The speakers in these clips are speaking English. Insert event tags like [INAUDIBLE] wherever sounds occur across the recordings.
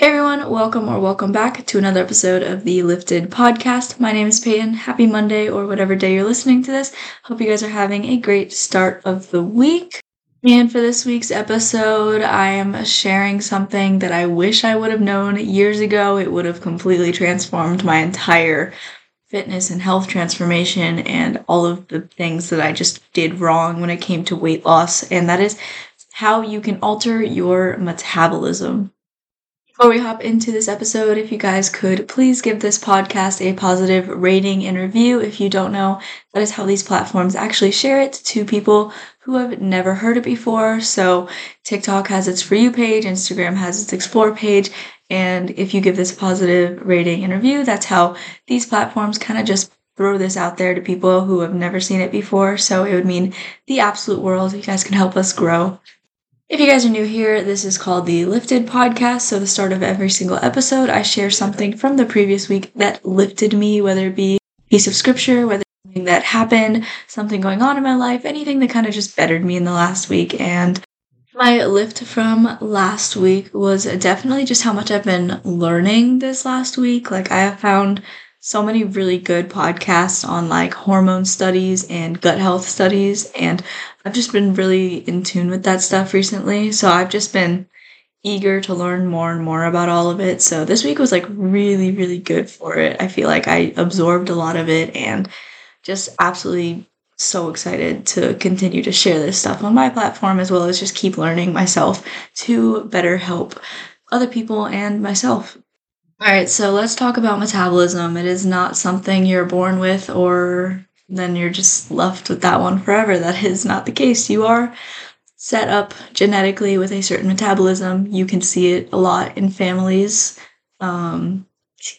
Hey everyone, welcome or welcome back to another episode of the Lifted podcast. My name is Payton. Happy Monday or whatever day you're listening to this. Hope you guys are having a great start of the week. And for this week's episode, I am sharing something that I wish I would have known years ago. It would have completely transformed my entire fitness and health transformation and all of the things that I just did wrong when it came to weight loss. And that is how you can alter your metabolism. Before we hop into this episode, if you guys could please give this podcast a positive rating and review. If you don't know, that is how these platforms actually share it to people who have never heard it before. So, TikTok has its For You page, Instagram has its Explore page, and if you give this a positive rating and review, that's how these platforms kind of just throw this out there to people who have never seen it before. So, it would mean the absolute world. You guys can help us grow. If you guys are new here, this is called the Lifted Podcast. So, the start of every single episode, I share something from the previous week that lifted me, whether it be a piece of scripture, whether something that happened, something going on in my life, anything that kind of just bettered me in the last week. And my lift from last week was definitely just how much I've been learning this last week. Like, I have found so many really good podcasts on like hormone studies and gut health studies and I've just been really in tune with that stuff recently. So I've just been eager to learn more and more about all of it. So this week was like really really good for it. I feel like I absorbed a lot of it and just absolutely so excited to continue to share this stuff on my platform as well as just keep learning myself to better help other people and myself. All right, so let's talk about metabolism. It is not something you're born with or then you're just left with that one forever. That is not the case. You are set up genetically with a certain metabolism. You can see it a lot in families. Um,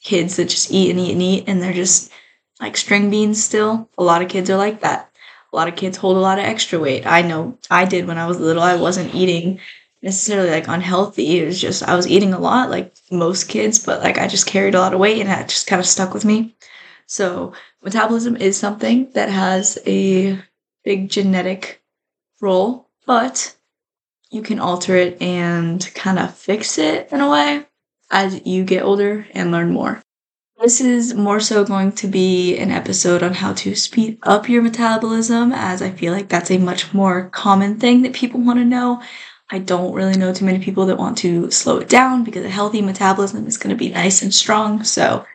kids that just eat and eat and eat, and they're just like string beans still. A lot of kids are like that. A lot of kids hold a lot of extra weight. I know I did when I was little. I wasn't eating necessarily like unhealthy. It was just I was eating a lot like most kids, but like I just carried a lot of weight and that just kind of stuck with me. So metabolism is something that has a big genetic role, but you can alter it and kind of fix it in a way as you get older and learn more. This is more so going to be an episode on how to speed up your metabolism, as I feel like that's a much more common thing that people want to know. I don't really know too many people that want to slow it down because a healthy metabolism is going to be nice and strong. So,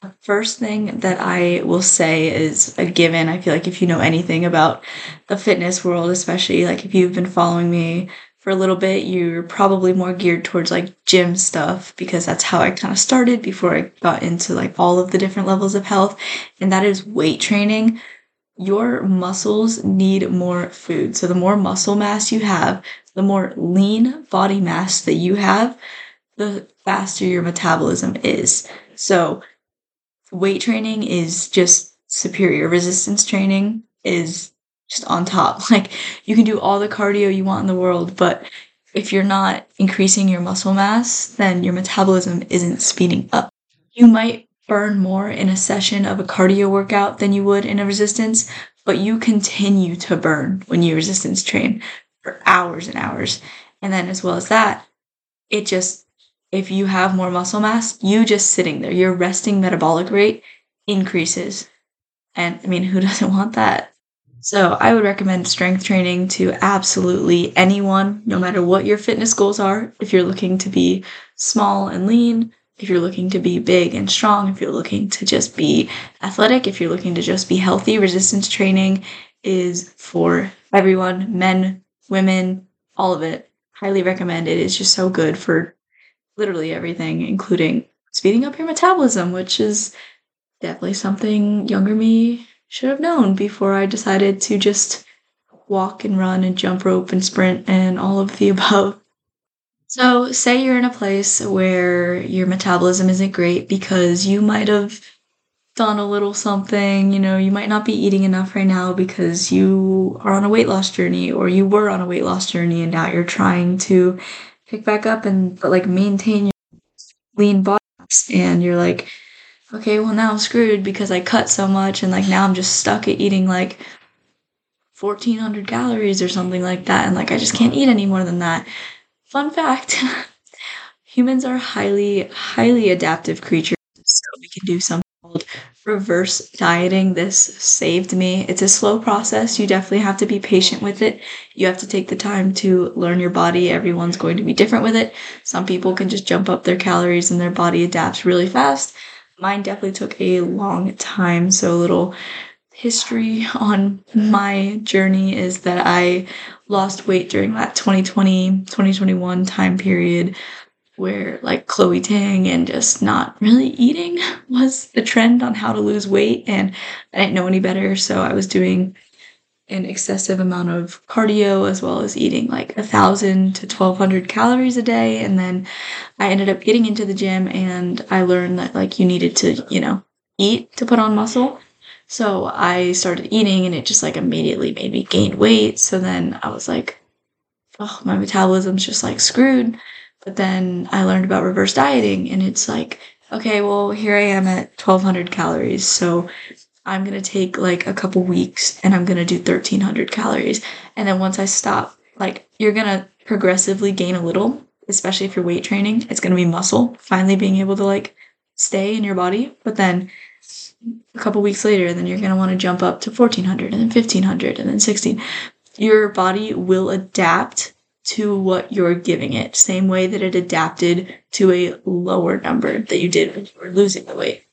the first thing that I will say is a given. I feel like if you know anything about the fitness world, especially like if you've been following me for a little bit, you're probably more geared towards like gym stuff because that's how I kind of started before I got into like all of the different levels of health, and that is weight training your muscles need more food. So the more muscle mass you have, the more lean body mass that you have, the faster your metabolism is. So weight training is just superior. Resistance training is just on top. [LAUGHS] Like you can do all the cardio you want in the world, but if you're not increasing your muscle mass, then your metabolism isn't speeding up. You might burn more in a session of a cardio workout than you would in a resistance, but you continue to burn when you resistance train for hours and hours. And then, as well as that, it just, if you have more muscle mass, you just sitting there, your resting metabolic rate increases. And I mean, who [LAUGHS] doesn't want that? So, I would recommend strength training to absolutely anyone, no matter what your fitness goals are. If you're looking to be small and lean, if you're looking to be big and strong, if you're looking to just be athletic, if you're looking to just be healthy, resistance training is for everyone men, women, all of it. Highly recommend it. It's just so good for literally everything, including speeding up your metabolism, which is definitely something younger me should have known before I decided to just walk and run and jump rope and sprint and all of the [LAUGHS] above. So, say you're in a place where your metabolism isn't great because you might have done a little something, you know, you might not be eating enough right now because you are on a weight loss journey or you were on a weight loss journey and now you're trying to pick back up and but like maintain your lean body and you're like okay, well now I'm screwed because I cut so much and like now I'm just stuck at eating like 1400 calories or something like that and like I just can't eat any more than that Fun fact [LAUGHS] humans are highly, highly adaptive creatures. So we can do something called reverse dieting. This saved me. It's a slow process. You definitely have to be patient with it. You have to take the time to learn your body. Everyone's going to be different with it. Some people can just jump up their calories and their body adapts really fast. Mine definitely took a long time. So, a little history on my journey is that I lost weight during that 2020 2021 time period where like Chloe Ting and just not really eating [LAUGHS] was the trend on how to lose weight and I didn't know any better so I was doing an excessive amount of cardio as well as eating like a thousand to 1200 calories a day and then I ended up getting into the gym and I learned that like you needed to you know eat to put on muscle so I started eating and it just like immediately made me gain weight. So then I was like, oh, my metabolism's just like screwed. But then I learned about reverse dieting and it's like, okay, well, here I am at 1200 calories. So I'm going to take like a couple weeks and I'm going to do 1300 calories. And then once I stop, like you're going to progressively gain a little, especially if you're weight training. It's going to be muscle, finally being able to like stay in your body. But then a couple weeks later, then you're going to want to jump up to 1400 and then 1500 and then 16. Your body will adapt to what you're giving it, same way that it adapted to a lower number that you did when you were losing the weight.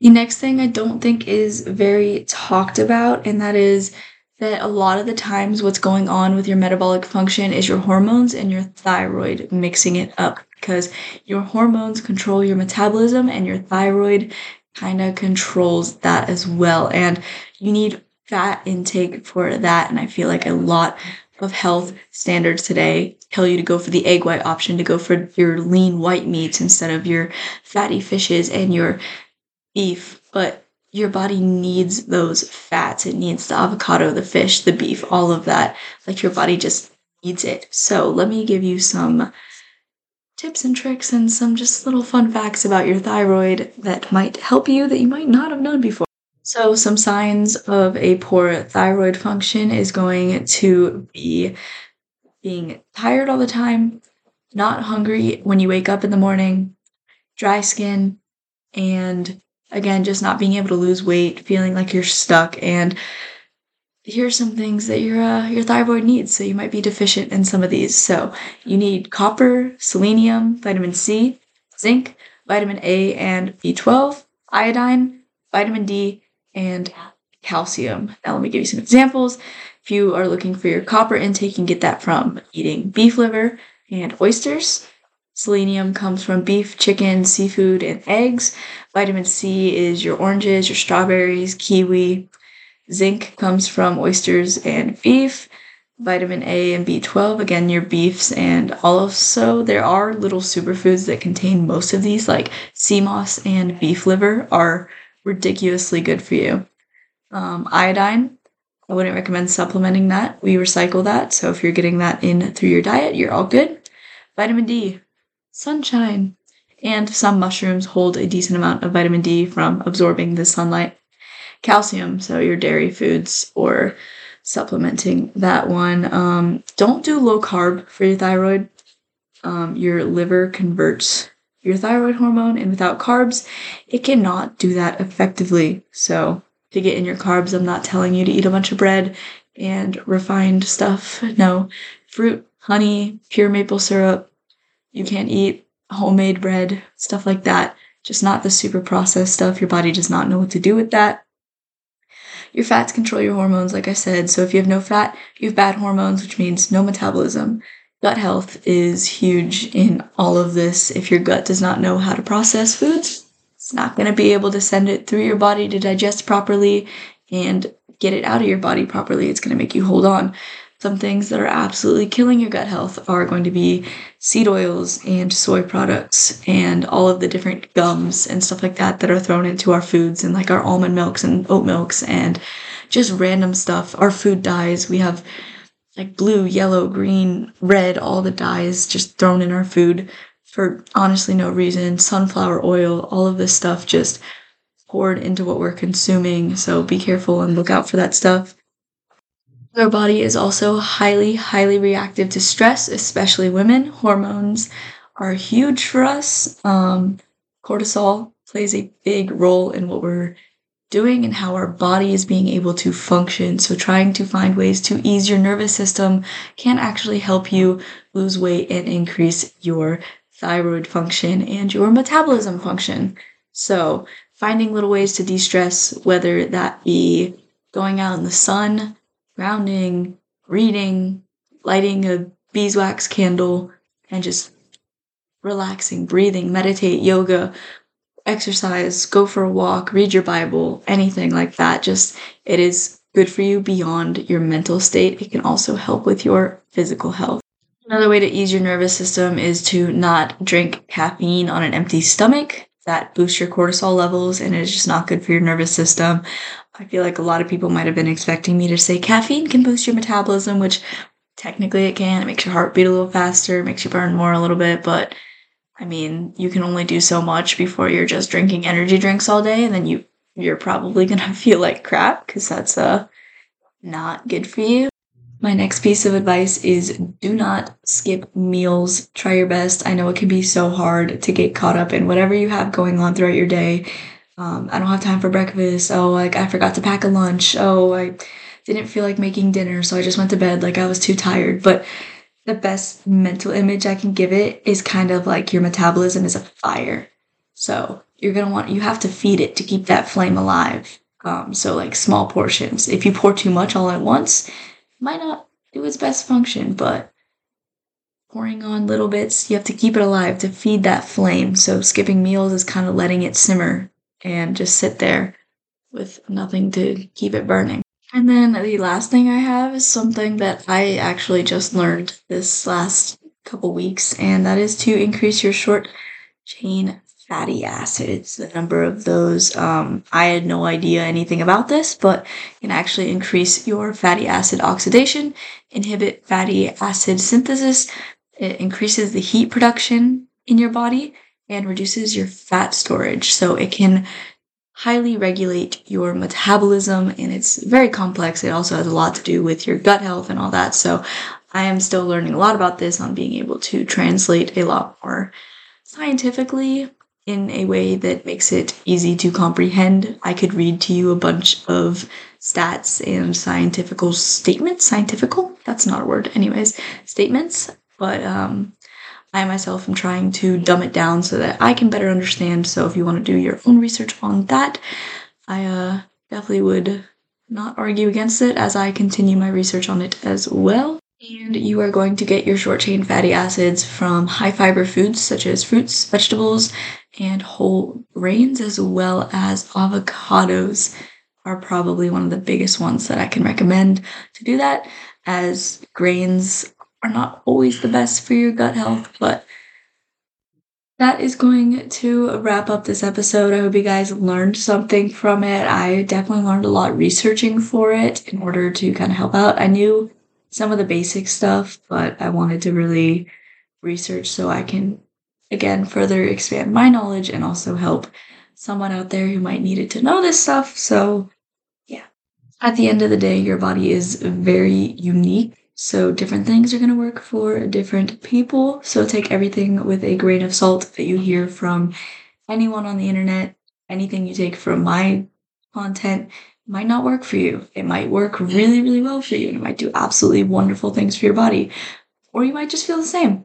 The next thing I don't think is very talked about, and that is that a lot of the times what's going on with your metabolic function is your hormones and your thyroid mixing it up because your hormones control your metabolism and your thyroid kind of controls that as well. And you need fat intake for that. And I feel like a lot of health standards today tell you to go for the egg white option, to go for your lean white meats instead of your fatty fishes and your beef. But your body needs those fats. It needs the avocado, the fish, the beef, all of that. Like your body just needs it. So let me give you some tips and tricks and some just little fun facts about your thyroid that might help you that you might not have known before. So, some signs of a poor thyroid function is going to be being tired all the time, not hungry when you wake up in the morning, dry skin, and again, just not being able to lose weight, feeling like you're stuck, and here's some things that your uh, your thyroid needs. So you might be deficient in some of these. So you need copper, selenium, vitamin C, zinc, vitamin A and B12, iodine, vitamin D, and calcium. Now let me give you some examples. If you are looking for your copper intake, you can get that from eating beef liver and oysters. Selenium comes from beef, chicken, seafood, and eggs. Vitamin C is your oranges, your strawberries, kiwi, Zinc comes from oysters and beef. Vitamin A and B12, again, your beefs. And also, there are little superfoods that contain most of these, like sea moss and beef liver, are ridiculously good for you. Um, iodine, I wouldn't recommend supplementing that. We recycle that. So if you're getting that in through your diet, you're all good. Vitamin D, sunshine, and some mushrooms hold a decent amount of vitamin D from absorbing the sunlight calcium, so your dairy foods or supplementing that one. Um, don't do low carb for your thyroid. Um, your liver converts your thyroid hormone, and without carbs, it cannot do that effectively. So, to get in your carbs, I'm not telling you to eat a bunch of bread and refined stuff. [LAUGHS] No, fruit, honey, pure maple syrup. You can't eat homemade bread, stuff like that. Just not the super processed stuff. Your body does not know what to do with that. Your fats control your hormones, like I said. So if you have no fat, you have bad hormones, which means no metabolism. Gut health is huge in all of this. If your gut does not know how to process foods, it's not going to be able to send it through your body to digest properly and get it out of your body properly. It's going to make you hold on. Some things that are absolutely killing your gut health are going to be seed oils and soy products and all of the different gums and stuff like that that are thrown into our foods and like our almond milks and oat milks and just random stuff. Our food dyes, we have like blue, yellow, green, red, all the dyes just thrown in our food for honestly no reason. Sunflower oil, all of this stuff just poured into what we're consuming. So be careful and look out for that stuff. Our body is also highly, highly reactive to stress, especially women. Hormones are huge for us. Um, cortisol plays a big role in what we're doing and how our body is being able to function. So, trying to find ways to ease your nervous system can actually help you lose weight and increase your thyroid function and your metabolism function. So, finding little ways to de stress, whether that be going out in the sun, grounding, reading, lighting a beeswax candle, and just relaxing, breathing, meditate, yoga, exercise, go for a walk, read your Bible, anything like that. Just it is good for you beyond your mental state. It can also help with your physical health. Another way to ease your nervous system is to not drink caffeine on an empty stomach. That boosts your cortisol levels and it is just not good for your nervous system. I feel like a lot of people might have been expecting me to say caffeine can boost your metabolism, which technically it can. It makes your heart beat a little faster, makes you burn more a little bit, but I mean, you can only do so much before you're just drinking energy drinks all day, and then you you're probably [LAUGHS] gonna feel like crap because that's uh not good for you. My next piece of advice is do not skip meals. Try your best. I know it can be so hard to get caught up in whatever you have going on throughout your day. Um, I don't have time for breakfast. Oh, like I forgot to pack a lunch. Oh, I didn't feel like making dinner, so I just went to bed like I was too tired. But the best mental image I can give it is kind of like your metabolism is a fire. So you're gonna want you have to feed it to keep that flame alive. Um, so like small portions. If you pour too much all at once, might not do its best function, but pouring on little bits, you have to keep it alive to feed that flame. So skipping meals is kind of letting it simmer and just sit there with nothing to keep it burning. And then the last thing I have is something that I actually just learned this last couple weeks, and that is to increase your short chain fatty acids. The number of those, um, I had no idea anything about this, but can actually increase your fatty acid oxidation, inhibit fatty acid synthesis, it increases the heat production in your body, and reduces your fat storage. So it can highly regulate your metabolism and it's very complex. It also has a lot to do with your gut health and all that. So I am still learning a lot about this on being able to translate a lot more scientifically in a way that makes it easy to comprehend. I could read to you a bunch of stats and scientifical statements. Scientifical? That's not a word. Anyways, statements. But um, I myself am trying to dumb it down so that I can better understand. So if you want to do your own research on that, I uh, definitely would not argue against it as I continue my research on it as well. And you are going to get your short chain fatty acids from high fiber foods such as fruits, vegetables, and whole grains, as well as avocados are probably one of the biggest ones that I can recommend to do that, as grains are not always the best for your gut health, but that is going to wrap up this episode. I hope you guys learned something from it. I definitely learned a lot researching for it in order to kind of help out. I knew some of the basic stuff, but I wanted to really research so I can, again, further expand my knowledge and also help someone out there who might need it to know this stuff. So, yeah. At the end of the day, your body is very unique so different things are going to work for different people. So take everything with a grain of salt that you hear from anyone on the internet. Anything you take from my content might not work for you. It might work really, really well for you. And it might do absolutely wonderful things for your body. Or you might just feel the same.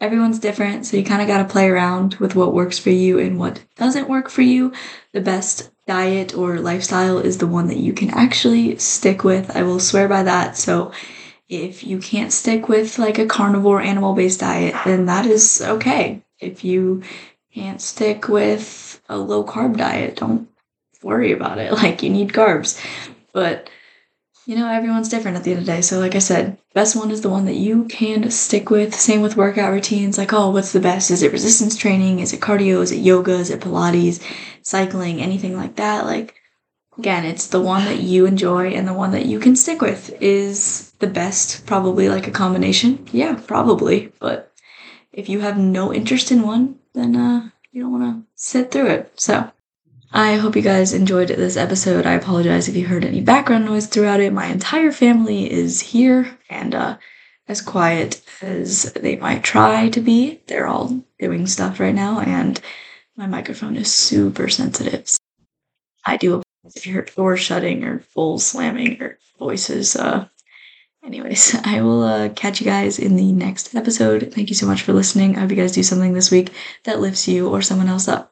Everyone's different, so you kind of got to play around with what works for you and what doesn't work for you. The best diet or lifestyle is the one that you can actually stick with. I will swear by that. So if you can't stick with like a carnivore animal based diet, then that is okay. If you can't stick with a low carb diet, don't worry about it. [LAUGHS] Like you need carbs. But you know, everyone's different at the end of the day. So like I said, best one is the one that you can stick with. Same with workout routines. Like, oh, what's the best? Is it resistance training? Is it cardio? Is it yoga? Is it Pilates? Cycling? Anything like that? Like again, it's the one that you enjoy and the one that you can stick with is the best, probably like a combination. Yeah, probably. But if you have no interest in one, then uh, you don't want to sit through it. So I hope you guys enjoyed this episode. I apologize if you heard any background noise throughout it. My entire family is here and uh, as quiet as they might try to be. They're all doing stuff right now, and my microphone is super sensitive. So I do apologize if you hear door shutting or full slamming or voices. Uh, anyways, [LAUGHS] I will uh, catch you guys in the next episode. Thank you so much for listening. I hope you guys do something this week that lifts you or someone else up.